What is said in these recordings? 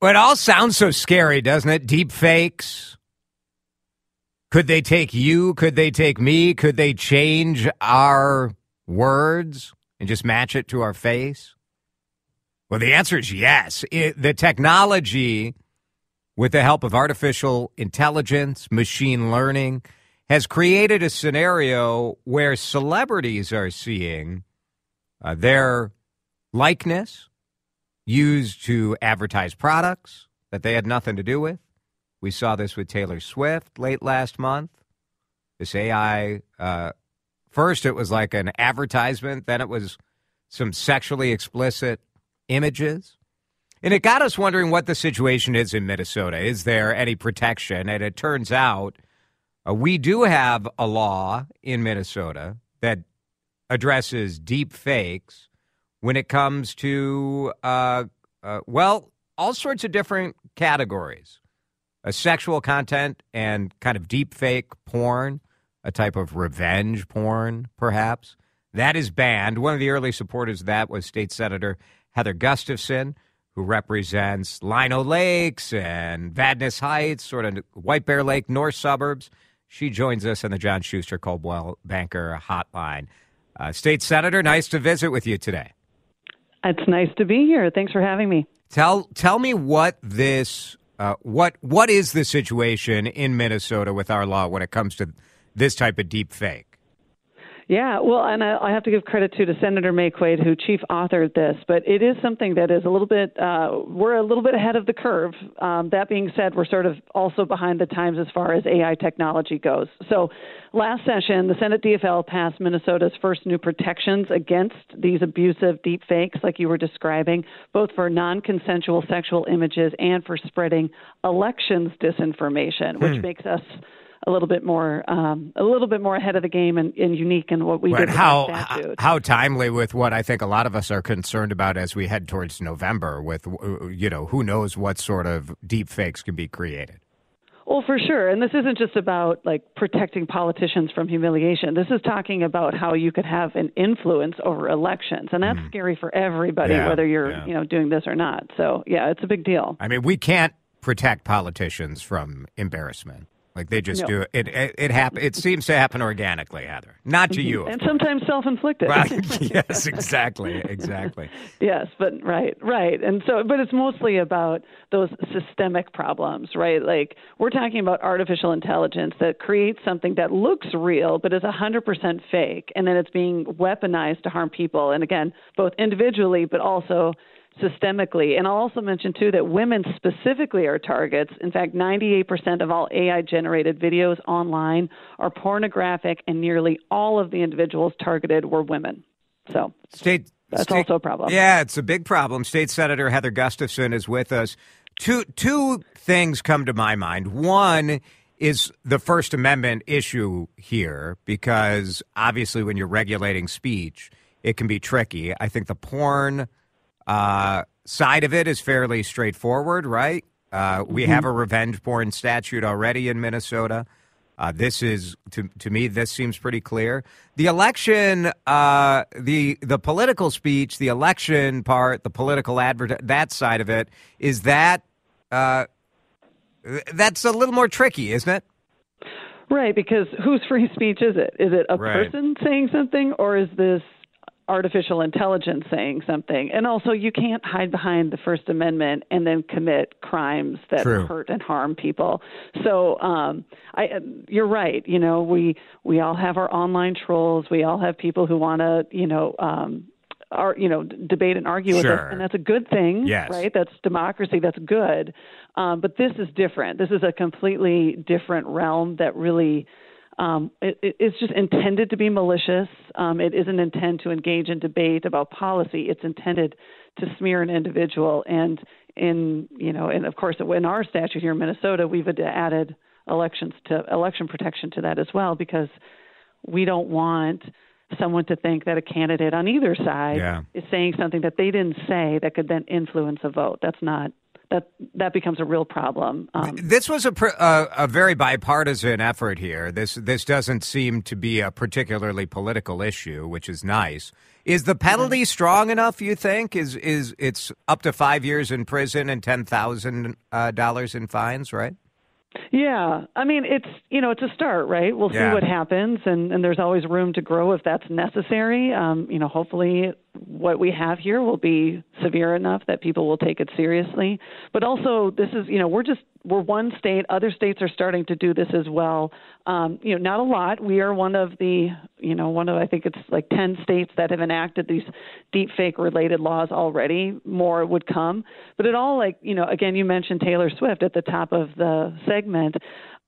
Well, it all sounds so scary, doesn't it? Deep fakes. Could they take you? Could they take me? Could they change our words and just match it to our face? Well, the answer is yes. It, the technology, with the help of artificial intelligence, machine learning, has created a scenario where celebrities are seeing uh, their likeness used to advertise products that they had nothing to do with. We saw this with Taylor Swift late last month. This AI, uh, first it was like an advertisement, then it was some sexually explicit images. And it got us wondering what the situation is in Minnesota. Is there any protection? And it turns out uh, we do have a law in Minnesota that addresses deep fakes when it comes to, uh, uh, well, all sorts of different categories a sexual content and kind of deep fake porn, a type of revenge porn, perhaps. That is banned. One of the early supporters of that was State Senator Heather Gustafson, who represents Lino Lakes and Vadnais Heights, sort of White Bear Lake, north suburbs. She joins us on the John Schuster Coldwell Banker Hotline. Uh, State Senator, nice to visit with you today. It's nice to be here. Thanks for having me. Tell tell me what this uh, what what is the situation in Minnesota with our law when it comes to this type of deep fake? Yeah, well, and I, I have to give credit too to Senator Maye Quade, who chief authored this, but it is something that is a little bit, uh, we're a little bit ahead of the curve. Um, that being said, we're sort of also behind the times as far as AI technology goes. So last session, the Senate DFL passed Minnesota's first new protections against these abusive deep fakes, like you were describing, both for non consensual sexual images and for spreading elections disinformation, which hmm. makes us a little bit more um, a little bit more ahead of the game and, and unique in what we but did. How how timely with what I think a lot of us are concerned about as we head towards November. With you know who knows what sort of deep fakes can be created. Well, for sure. And this isn't just about like protecting politicians from humiliation. This is talking about how you could have an influence over elections. And that's mm. scary for everybody, yeah, whether you're, yeah. you know, doing this or not. So yeah, it's a big deal. I mean, we can't protect politicians from embarrassment. Like they just no. do it. It it, it happen. It seems to happen organically, Heather. Not to mm-hmm. you, and sometimes self-inflicted. Right. yes, exactly, exactly. yes, but right, right. And so, but it's mostly about those systemic problems, right? Like we're talking about artificial intelligence that creates something that looks real but is 100% fake, and then it's being weaponized to harm people. And again, both individually, but also systemically. And I'll also mention, too, that women specifically are targets. In fact, 98% of all AI generated videos online are pornographic, and nearly all of the individuals targeted were women. So, state. That's state, also a problem. Yeah, it's a big problem. State Senator Heather Gustafson is with us. Two two things come to my mind. One is the First Amendment issue here because obviously when you're regulating speech, it can be tricky. I think the porn uh, side of it is fairly straightforward, right? Uh, we mm-hmm. have a revenge porn statute already in Minnesota. Uh, this is to to me. This seems pretty clear. The election, uh, the the political speech, the election part, the political advert, that side of it is that uh, that's a little more tricky, isn't it? Right, because whose free speech is it? Is it a right. person saying something, or is this artificial intelligence saying something. And also, you can't hide behind the First Amendment and then commit crimes that True. hurt and harm people. So, um, I, you're right. You know, we we all have our online trolls. We all have people who want to, you know. Um, are you know debate and argue sure. with us, and that's a good thing, yes. right? That's democracy. That's good. Um, but this is different. This is a completely different realm that really um, it, it's just intended to be malicious. Um, it isn't intended to engage in debate about policy. It's intended to smear an individual, and in you know, and of course, in our statute here in Minnesota, we've added elections to election protection to that as well because we don't want someone to think that a candidate on either side yeah. is saying something that they didn't say that could then influence a vote. That's not that that becomes a real problem. Um, this was a, a, a very bipartisan effort here. This this doesn't seem to be a particularly political issue, which is nice. Is the penalty strong enough? You think is is it's up to five years in prison and ten thousand uh, dollars in fines, right? Yeah, I mean it's you know it's a start, right? We'll Yeah. see what happens, and and there's always room to grow if that's necessary. Um, you know, hopefully what we have here will be severe enough that people will take it seriously. But also, this is you know we're just we're one state. Other states are starting to do this as well. Um, you know, not a lot. We are one of the you know one of I think it's like ten states that have enacted these deep fake related laws already. More would come, but it all like you know again you mentioned Taylor Swift at the top of the segment.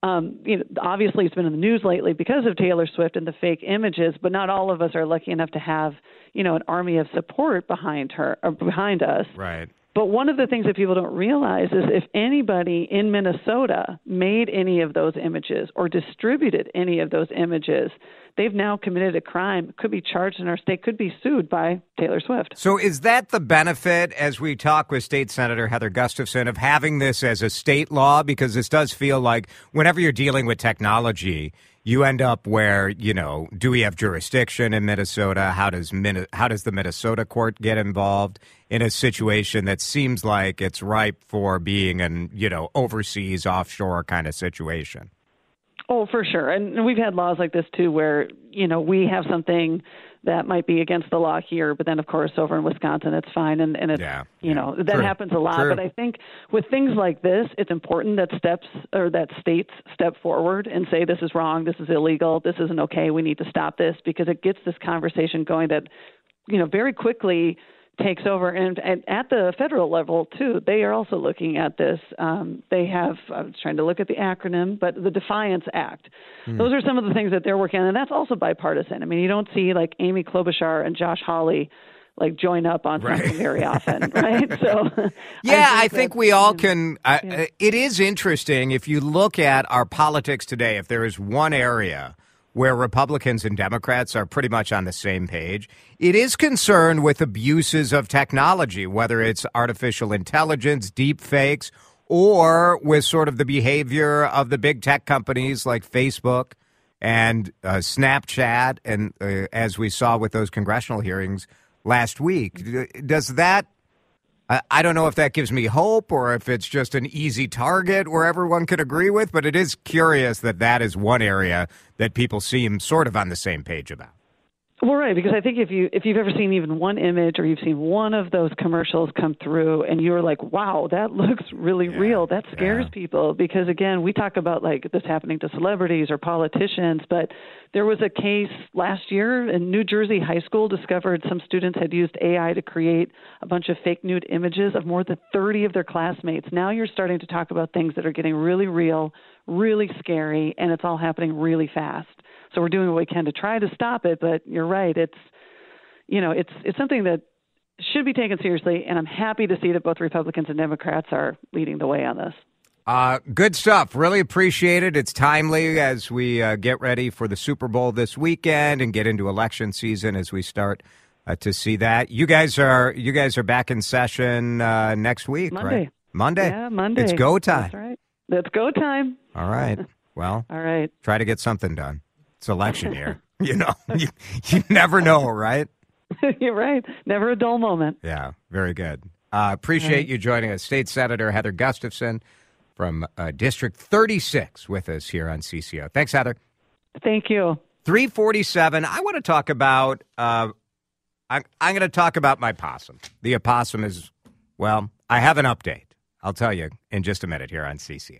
Um, you know, obviously it's been in the news lately because of Taylor Swift and the fake images, but not all of us are lucky enough to have, you know, an army of support behind her or behind us. Right. But one of the things that people don't realize is if anybody in Minnesota made any of those images or distributed any of those images, they've now committed a crime, could be charged in our state, could be sued by Taylor Swift. So is that the benefit as we talk with State Senator Heather Gustafson of having this as a state law? Because this does feel like whenever you're dealing with technology, you end up where you know, do we have jurisdiction in Minnesota? How does Min- how does the Minnesota court get involved in a situation that seems like it's ripe for being an you know overseas offshore kind of situation? Oh, for sure. And we've had laws like this too, where you know we have something that might be against the law here, but then of course over in Wisconsin it's fine, and and it's Yeah, you yeah. know that True, happens a lot. true. But I think with things like this, it's important that steps or that states step forward and say this is wrong, this is illegal, this isn't okay, we need to stop this because it gets this conversation going that you know very quickly takes over and, and at the federal level too they are also looking at this um, they have i was trying to look at the acronym but the defiance act those are some of the things that they're working on and that's also bipartisan i mean you don't see like amy klobuchar and josh hawley like join up on Right. something very often right so Yeah, I think, that- we all can. Uh, Yeah. It is interesting if you look at our politics today. If there is one area where Republicans and Democrats are pretty much on the same page, it is concerned with abuses of technology, whether it's artificial intelligence, deep fakes, or with sort of the behavior of the big tech companies like Facebook and uh, Snapchat, and uh, as we saw with those congressional hearings last week. Does that I, I don't know if that gives me hope or if it's just an easy target where everyone could agree with, but it is curious that that is one area that people seem sort of on the same page about. Well, right, because I think if you if you've ever seen even one image or you've seen one of those commercials come through and you're like, "Wow, that looks really Yeah, real," that scares yeah. people because again, we talk about like this happening to celebrities or politicians, but there was a case last year in New Jersey high school discovered some students had used AI to create a bunch of fake nude images of more than 30 of their classmates. Now you're starting to talk about things that are getting really real, really scary, and it's all happening really fast. So we're doing what we can to try to stop it, but you're right. It's you know, it's it's something that should be taken seriously, and I'm happy to see that both Republicans and Democrats are leading the way on this. Uh, good stuff. Really appreciate it. It's timely as we uh, get ready for the Super Bowl this weekend and get into election season as we start uh, to see that. You guys are you guys are back in session uh, next week, Monday. right? Monday. Yeah, Monday. It's go time. That's right. That's go time. All right. Well, All right. try to get something done. It's election year. you know, you, you never know, right? You're right. Never a dull moment. Yeah, very good. Uh, appreciate you joining us. State Senator Heather Gustafson from uh, District 36 with us here on CCO. Thanks, Heather. Thank you. 347. I want to talk about, uh, I'm, I'm going to talk about my possum. The opossum is, well, I have an update. I'll tell you in just a minute here on CCO.